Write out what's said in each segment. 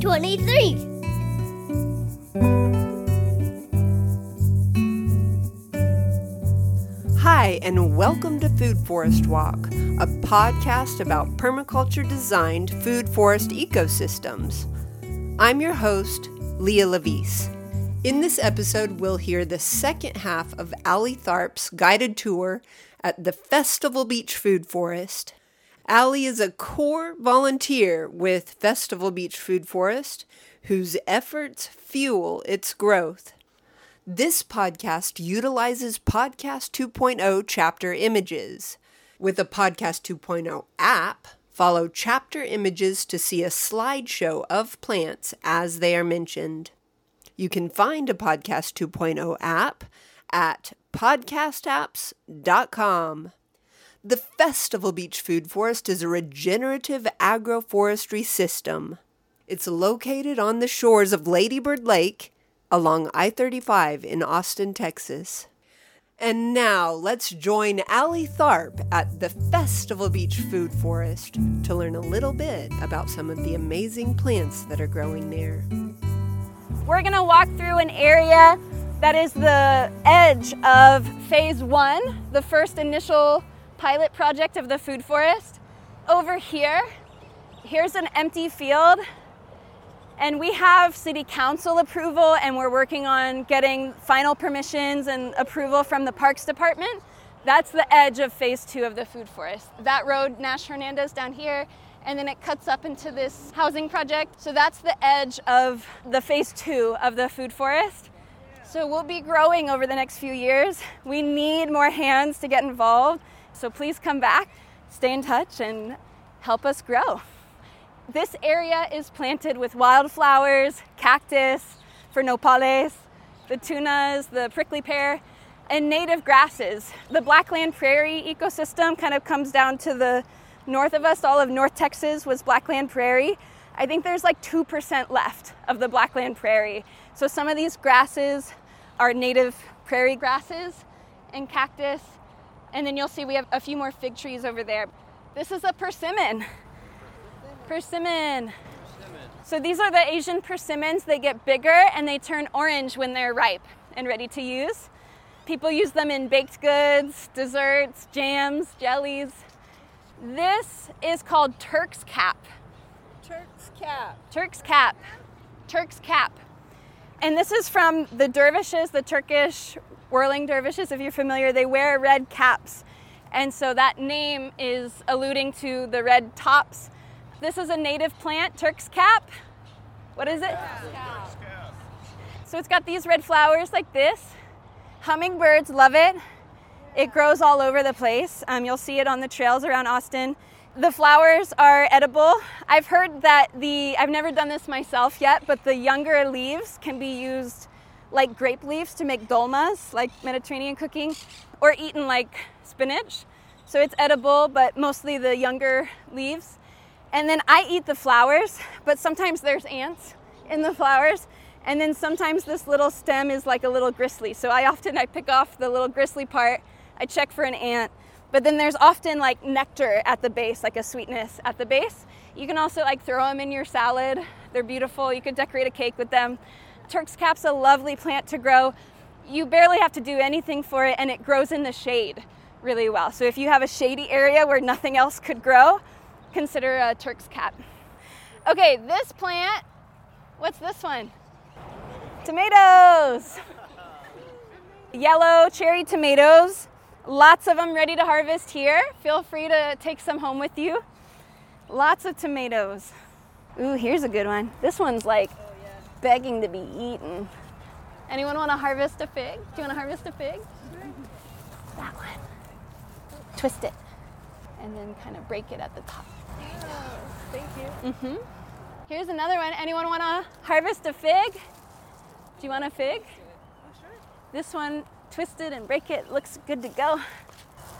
2023. Hi, and welcome to Food Forest Walk, a podcast about permaculture designed food forest ecosystems. I'm your host, Leah Lovise. In this episode, we'll hear the second half of Aly Tharp's guided tour at the Festival Beach Food Forest. Aly is a core volunteer with Festival Beach Food Forest, whose efforts fuel its growth. This podcast utilizes Podcast 2.0 chapter images. With a Podcast 2.0 app, follow chapter images to see a slideshow of plants as they are mentioned. You can find a Podcast 2.0 app at podcastapps.com. The Festival Beach Food Forest is a regenerative agroforestry system. It's located on the shores of Ladybird Lake along I 35 in Austin, Texas. And now let's join Aly Tharp at the Festival Beach Food Forest to learn a little bit about some of the amazing plants that are growing there. We're gonna walk through an area that is the edge of phase one, the first initial pilot project of the food forest. Over here, here's an empty field. And we have city council approval and we're working on getting final permissions and approval from the parks department. That's the edge of phase two of the food forest. That road nash hernandez down here and then it cuts up into this housing project. So that's the edge of the phase two of the food forest. So we'll be growing over the next few years. We need more hands to get involved so please come back stay in touch and help us grow this area is planted with wildflowers, cactus, for nopales, the tunas, the prickly pear, and native grasses. The Blackland Prairie ecosystem kind of comes down to the north of us. All of North Texas was Blackland Prairie. I think there's like 2% left of the Blackland Prairie. So some of these grasses are native prairie grasses and cactus. And then you'll see we have a few more fig trees over there. This is a persimmon. Persimmon. So these are the Asian persimmons. They get bigger and they turn orange when they're ripe and ready to use. People use them in baked goods, desserts, jams, jellies. This is called Turk's cap. Turk's cap. Turk's cap. Turk's cap. And this is from the dervishes, the Turkish whirling dervishes, if you're familiar. They wear red caps. And so that name is alluding to the red tops this is a native plant, Turk's cap. What is it? So it's got these red flowers like this. Hummingbirds love it. It grows all over the place. Um, you'll see it on the trails around Austin. The flowers are edible. I've heard that the, I've never done this myself yet, but the younger leaves can be used like grape leaves to make dolmas, like Mediterranean cooking, or eaten like spinach. So it's edible, but mostly the younger leaves. And then I eat the flowers, but sometimes there's ants in the flowers. And then sometimes this little stem is like a little gristly. So I often I pick off the little gristly part. I check for an ant. But then there's often like nectar at the base, like a sweetness at the base. You can also like throw them in your salad. They're beautiful. You could decorate a cake with them. Turk's cap's a lovely plant to grow. You barely have to do anything for it and it grows in the shade really well. So if you have a shady area where nothing else could grow, consider a Turk's cap. Okay, this plant, what's this one? Tomatoes. Yellow cherry tomatoes. Lots of them ready to harvest here. Feel free to take some home with you. Lots of tomatoes. Ooh, here's a good one. This one's like begging to be eaten. Anyone want to harvest a fig? Do you want to harvest a fig? That one. Twist it and then kind of break it at the top. Thank you. Mm-hmm. Here's another one. Anyone want to harvest a fig? Do you want a fig? Oh, sure. This one, twist it and break it. Looks good to go. How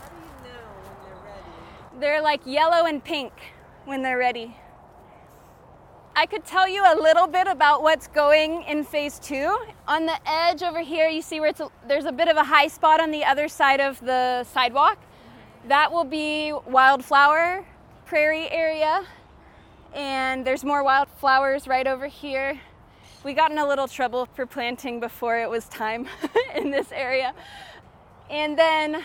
do you know when they're ready? They're like yellow and pink when they're ready. I could tell you a little bit about what's going in phase two. On the edge over here, you see where it's a, there's a bit of a high spot on the other side of the sidewalk. That will be wildflower prairie area. And there's more wildflowers right over here. We got in a little trouble for planting before it was time in this area. And then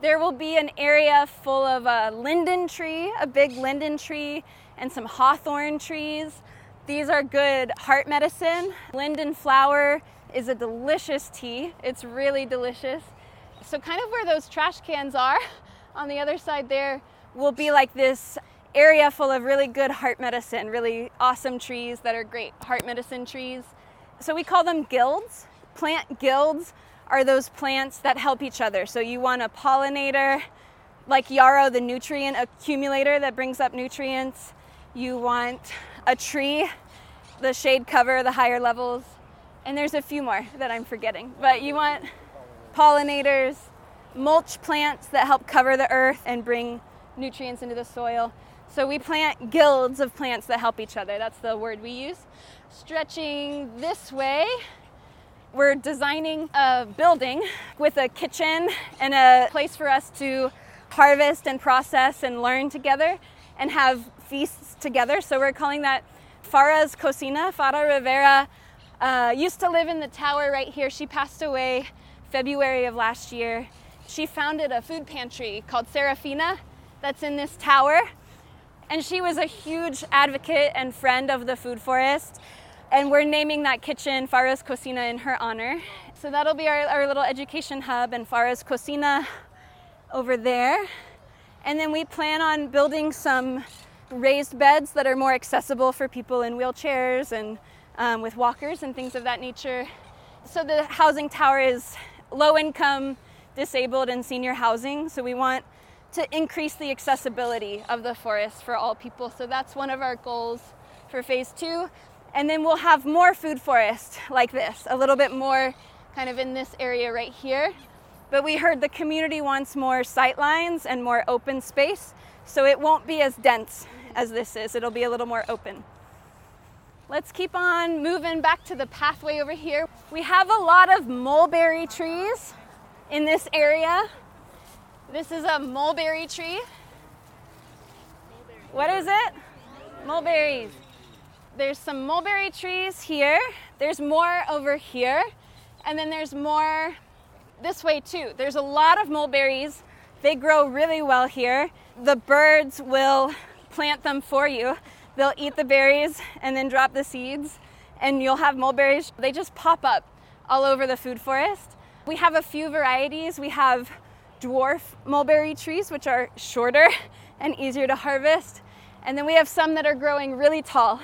there will be an area full of a linden tree, a big linden tree, and some hawthorn trees. These are good heart medicine. Linden flower is a delicious tea. It's really delicious. So, kind of where those trash cans are on the other side there will be like this area full of really good heart medicine, really awesome trees that are great heart medicine trees. So, we call them guilds. Plant guilds are those plants that help each other. So, you want a pollinator like yarrow, the nutrient accumulator that brings up nutrients. You want a tree, the shade cover, the higher levels. And there's a few more that I'm forgetting. But you want pollinators, mulch plants that help cover the earth and bring nutrients into the soil. So we plant guilds of plants that help each other. That's the word we use. Stretching this way, we're designing a building with a kitchen and a place for us to harvest and process and learn together and have feasts together. So we're calling that Farah's Cocina. Farah Rivera uh, used to live in the tower right here. She passed away February of last year. She founded a food pantry called Serafina that's in this tower. And she was a huge advocate and friend of the food forest. And we're naming that kitchen Farah's Cocina in her honor. So that'll be our, our little education hub and Farah's Cocina over there. And then we plan on building some raised beds that are more accessible for people in wheelchairs and um, with walkers and things of that nature. So the housing tower is low income, disabled, and senior housing. So we want to increase the accessibility of the forest for all people. So that's one of our goals for phase two. And then we'll have more food forest like this, a little bit more kind of in this area right here. But we heard the community wants more sight lines and more open space, so it won't be as dense as this is. It'll be a little more open. Let's keep on moving back to the pathway over here. We have a lot of mulberry trees in this area. This is a mulberry tree. What is it? Mulberries. There's some mulberry trees here. There's more over here. And then there's more this way too. There's a lot of mulberries. They grow really well here. The birds will plant them for you. They'll eat the berries and then drop the seeds, and you'll have mulberries. They just pop up all over the food forest. We have a few varieties. We have dwarf mulberry trees, which are shorter and easier to harvest. And then we have some that are growing really tall.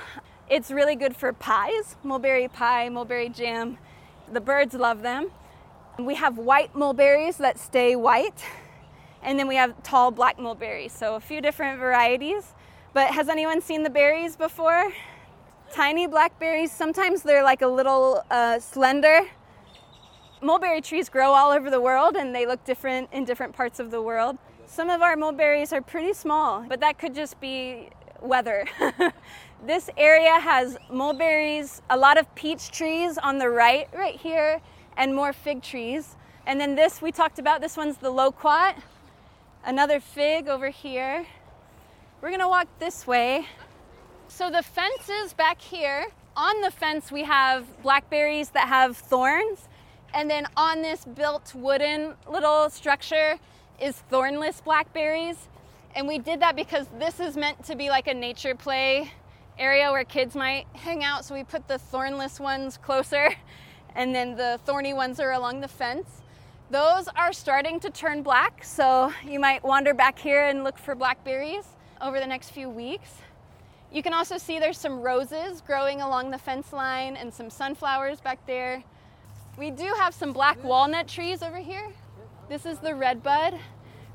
It's really good for pies, mulberry pie, mulberry jam. The birds love them. We have white mulberries that stay white, and then we have tall black mulberries. So a few different varieties. But has anyone seen the berries before? Tiny blackberries, sometimes they're like a little uh, slender. Mulberry trees grow all over the world and they look different in different parts of the world. Some of our mulberries are pretty small, but that could just be weather. this area has mulberries, a lot of peach trees on the right, right here, and more fig trees. And then this we talked about, this one's the loquat, another fig over here. We're gonna walk this way. So the fence is back here. On the fence, we have blackberries that have thorns. And then on this built wooden little structure is thornless blackberries. And we did that because this is meant to be like a nature play area where kids might hang out. So we put the thornless ones closer and then the thorny ones are along the fence. Those are starting to turn black, so you might wander back here and look for blackberries over the next few weeks. You can also see there's some roses growing along the fence line and some sunflowers back there. We do have some black walnut trees over here. This is the redbud.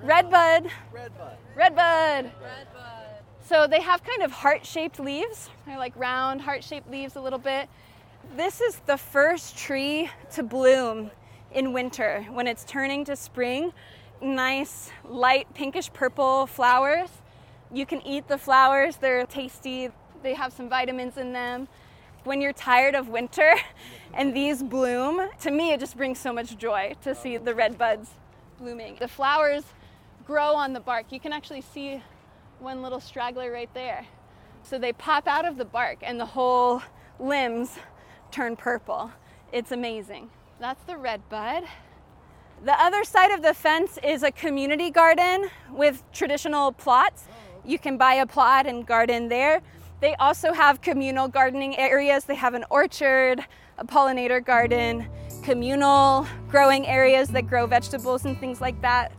Redbud. Redbud. Redbud. Redbud. So they have kind of heart-shaped leaves. They're like round, heart-shaped leaves a little bit. This is the first tree to bloom in winter when it's turning to spring. Nice, light pinkish purple flowers. You can eat the flowers, they're tasty, they have some vitamins in them. When you're tired of winter and these bloom, to me it just brings so much joy to see the red buds blooming. The flowers grow on the bark. You can actually see one little straggler right there. So they pop out of the bark and the whole limbs turn purple. It's amazing. That's the red bud. The other side of the fence is a community garden with traditional plots. You can buy a plot and garden there. They also have communal gardening areas. They have an orchard, a pollinator garden, communal growing areas that grow vegetables and things like that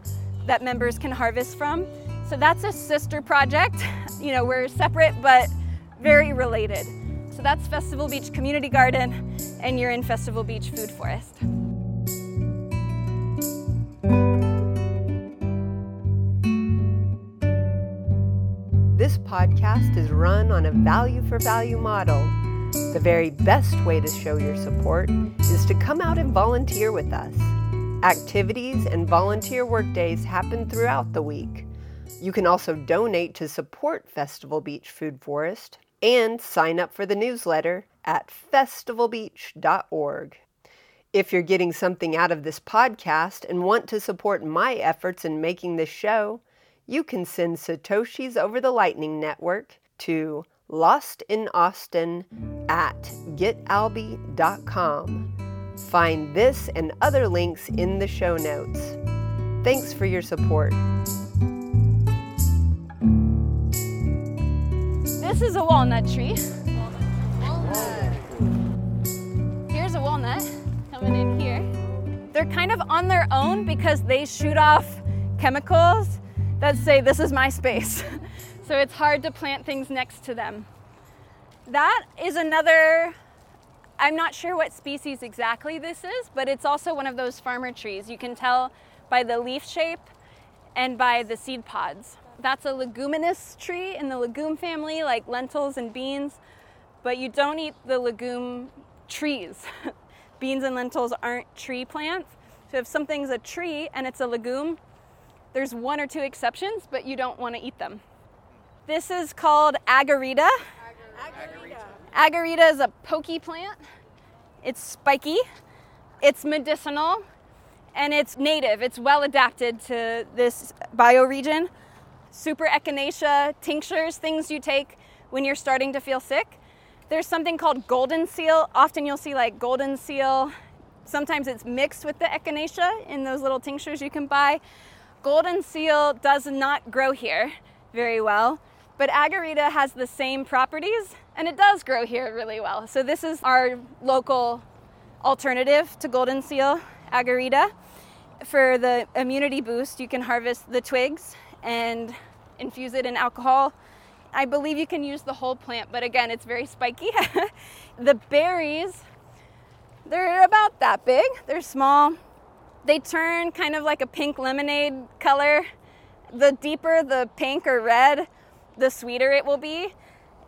that members can harvest from. So that's a sister project. You know, we're separate but very related. So that's Festival Beach Community Garden, and you're in Festival Beach Food Forest. Podcast is run on a value for value model. The very best way to show your support is to come out and volunteer with us. Activities and volunteer workdays happen throughout the week. You can also donate to support Festival Beach Food Forest and sign up for the newsletter at festivalbeach.org. If you're getting something out of this podcast and want to support my efforts in making this show, you can send Satoshis over the Lightning Network to lostinaustin at getalby.com. Find this and other links in the show notes. Thanks for your support. This is a walnut tree. Here's a walnut coming in here. They're kind of on their own because they shoot off chemicals that say, This is my space. so it's hard to plant things next to them. That is another, I'm not sure what species exactly this is, but it's also one of those farmer trees. You can tell by the leaf shape and by the seed pods. That's a leguminous tree in the legume family, like lentils and beans, but you don't eat the legume trees. beans and lentils aren't tree plants. So if something's a tree and it's a legume, there's one or two exceptions, but you don't want to eat them. This is called agarita. Agarita. Agarita is a pokey plant. It's spiky, it's medicinal, and it's native. It's well adapted to this bioregion. Super echinacea tinctures, things you take when you're starting to feel sick. There's something called golden seal. Often you'll see like golden seal. Sometimes it's mixed with the echinacea in those little tinctures you can buy. Golden seal does not grow here very well, but agarita has the same properties and it does grow here really well. So this is our local alternative to golden seal, agarita. For the immunity boost, you can harvest the twigs and infuse it in alcohol. I believe you can use the whole plant, but again, it's very spiky. the berries, they're about that big. They're small, they turn kind of like a pink lemonade color. The deeper the pink or red, the sweeter it will be.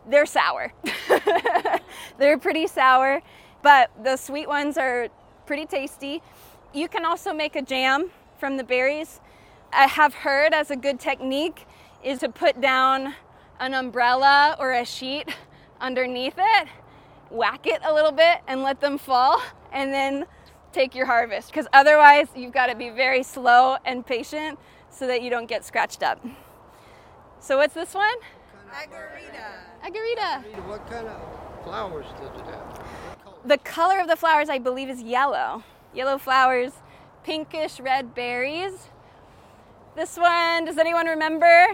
They're sour. They're pretty sour, but the sweet ones are pretty tasty. You can also make a jam from the berries. I have heard as a good technique is to put down an umbrella or a sheet underneath it, whack it a little bit, and let them fall, and then take your harvest because otherwise you've got to be very slow and patient so that you don't get scratched up. So what's this one? Agarita. Agarita. What kind of flowers does it have? The color of the flowers I believe is yellow. Yellow flowers, pinkish red berries. This one, does anyone remember?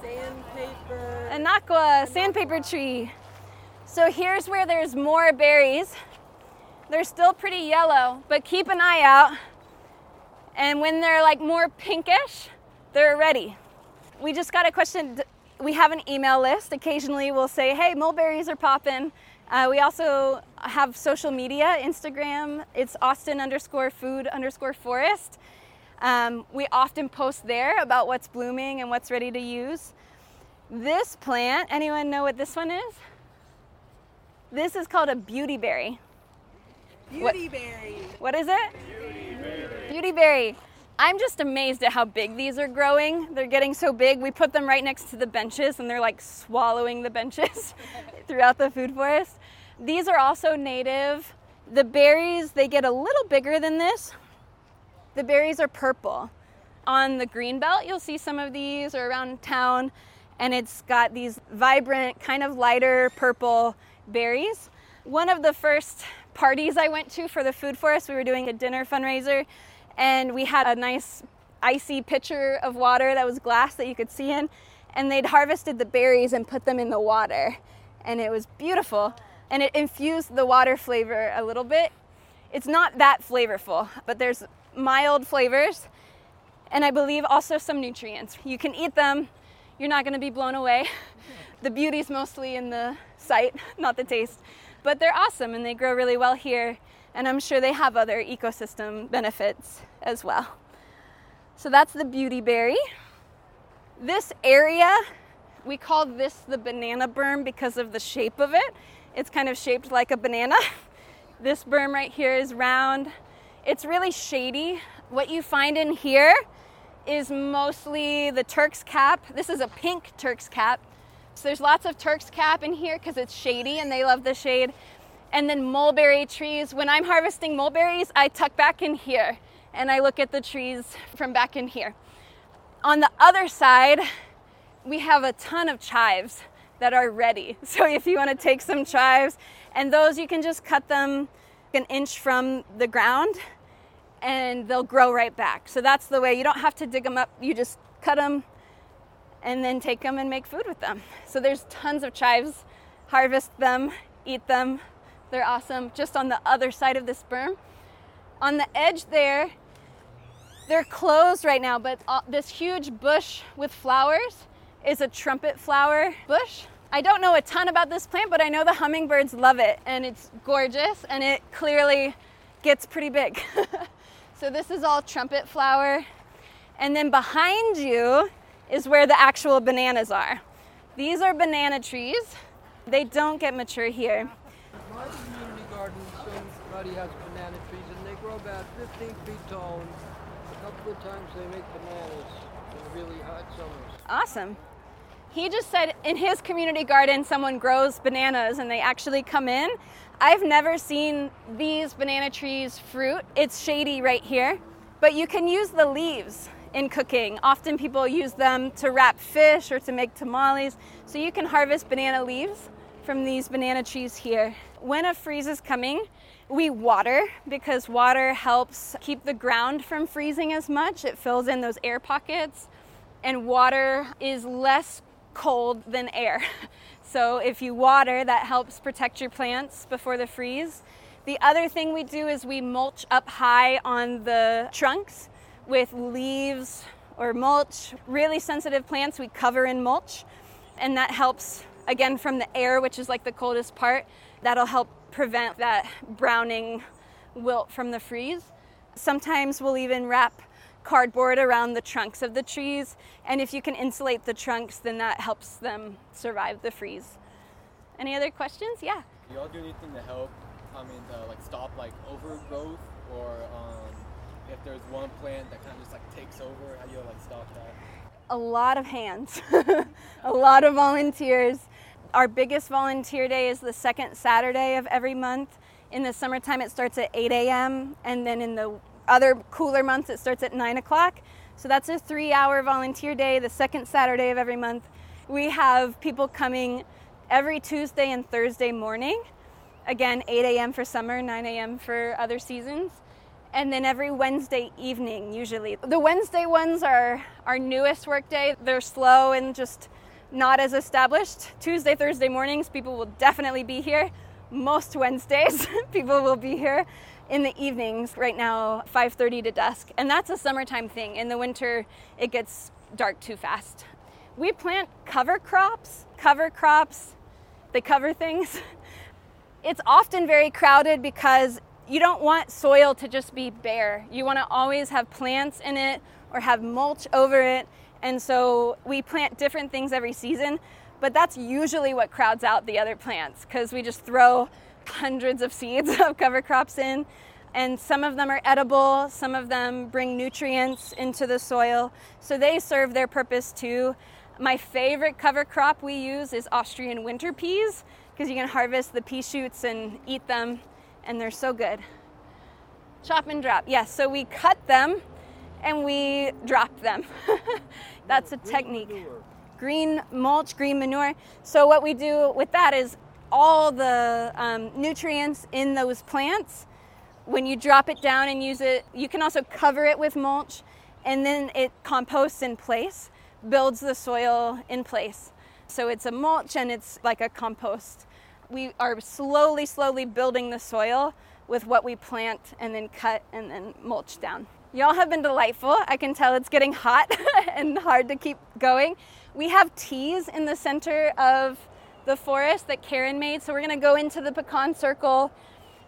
Sandpaper. Anaqua, sandpaper tree. So here's where there's more berries they're still pretty yellow, but keep an eye out. And when they're like more pinkish, they're ready. We just got a question. We have an email list. Occasionally we'll say, hey, mulberries are popping. Uh, we also have social media, Instagram. It's Austin underscore food underscore forest. Um, we often post there about what's blooming and what's ready to use. This plant, anyone know what this one is? This is called a beautyberry. Beauty berry. What is it? Beautyberry. Beautyberry. I'm just amazed at how big these are growing. They're getting so big. We put them right next to the benches and they're like swallowing the benches throughout the food forest. These are also native. The berries, they get a little bigger than this. The berries are purple. On the green belt, you'll see some of these or around town. and it's got these vibrant, kind of lighter purple berries. One of the first parties I went to for the Food Forest, we were doing a dinner fundraiser, and we had a nice icy pitcher of water that was glass that you could see in, and they'd harvested the berries and put them in the water, and it was beautiful. And it infused the water flavor a little bit. It's not that flavorful, but there's mild flavors, and I believe also some nutrients. You can eat them, you're not gonna be blown away. The beauty's mostly in the sight, not the taste. But they're awesome and they grow really well here, and I'm sure they have other ecosystem benefits as well. So that's the beauty berry. This area, we call this the banana berm because of the shape of it. It's kind of shaped like a banana. This berm right here is round. It's really shady. What you find in here is mostly the Turk's cap. This is a pink Turk's cap. There's lots of Turk's cap in here because it's shady and they love the shade. And then mulberry trees. When I'm harvesting mulberries, I tuck back in here and I look at the trees from back in here. On the other side, we have a ton of chives that are ready. So if you want to take some chives, and those you can just cut them an inch from the ground and they'll grow right back. So that's the way. You don't have to dig them up. You just cut them and then take them and make food with them. So there's tons of chives. Harvest them, eat them. They're awesome. Just on the other side of this berm. On the edge there, they're closed right now, but uh, this huge bush with flowers is a trumpet flower bush. I don't know a ton about this plant, but I know the hummingbirds love it and it's gorgeous and it clearly gets pretty big. so this is all trumpet flower. And then behind you is where the actual bananas are. These are banana trees. They don't get mature here. My community garden, somebody has banana trees and they grow about 15 feet tall. And a couple of times they make bananas in really hot summers. Awesome. He just said in his community garden, someone grows bananas and they actually come in. I've never seen these banana trees fruit. It's shady right here, but you can use the leaves in cooking. Often people use them to wrap fish or to make tamales. So you can harvest banana leaves from these banana trees here. When a freeze is coming, we water because water helps keep the ground from freezing as much. It fills in those air pockets, and water is less cold than air. So if you water, that helps protect your plants before the freeze. The other thing we do is we mulch up high on the trunks with leaves or mulch. Really sensitive plants we cover in mulch, and that helps again from the air, which is like the coldest part. That'll help prevent that browning wilt from the freeze. Sometimes we'll even wrap cardboard around the trunks of the trees. And if you can insulate the trunks, then that helps them survive the freeze. Any other questions? Yeah. Do y'all do anything to help? I mean, to like stop like overgrowth, or um, if there's one plant that kind of just like takes over, how do you like stop that? A lot of hands, a lot of volunteers. Our biggest volunteer day is the second Saturday of every month. In the summertime, it starts at 8 a.m., and then in the other cooler months, it starts at 9 o'clock. So that's a three hour volunteer day, the second Saturday of every month. We have people coming every Tuesday and Thursday morning. Again, 8 a.m. for summer, 9 a.m. for other seasons. And then every Wednesday evening, usually. The Wednesday ones are our newest workday. They're slow and just not as established. Tuesday, Thursday mornings, people will definitely be here. Most Wednesdays, people will be here in the evenings right now 5.30 to dusk and that's a summertime thing in the winter it gets dark too fast we plant cover crops cover crops they cover things it's often very crowded because you don't want soil to just be bare you want to always have plants in it or have mulch over it and so we plant different things every season but that's usually what crowds out the other plants because we just throw hundreds of seeds of cover crops in. And some of them are edible, some of them bring nutrients into the soil. So they serve their purpose too. My favorite cover crop we use is Austrian winter peas because you can harvest the pea shoots and eat them, and they're so good. Chop and drop. Yes, so we cut them and we drop them. That's a technique. green mulch, green manure. So what we do with that is all the um, nutrients in those plants. When you drop it down and use it, you can also cover it with mulch, and then it composts in place, builds the soil in place. So it's a mulch and it's like a compost. We are slowly, slowly building the soil with what we plant and then cut and then mulch down. Y'all have been delightful. I can tell it's getting hot and hard to keep going. We have teas in the center of the forest that Karen made. So we're gonna go into the pecan circle.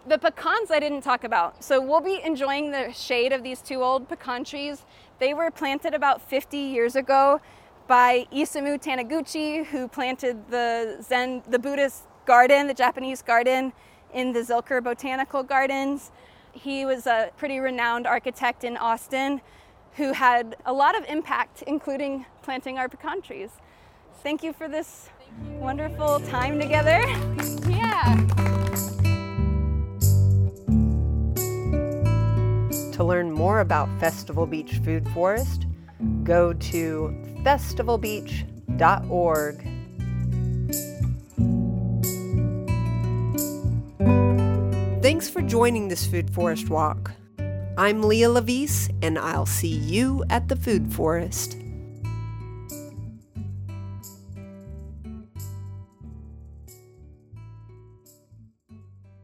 The pecans I didn't talk about. So we'll be enjoying the shade of these two old pecan trees. They were planted about 50 years ago by Isamu Taniguchi, who planted the Zen, the Buddhist garden, the Japanese garden in the Zilker Botanical Gardens. He was a pretty renowned architect in Austin who had a lot of impact, including planting our pecan trees. Thank you for this wonderful time together. yeah. To learn more about Festival Beach Food Forest, go to festivalbeach.org. Thanks for joining this Food Forest Walk. I'm Leah Lovise, and I'll see you at the Food Forest.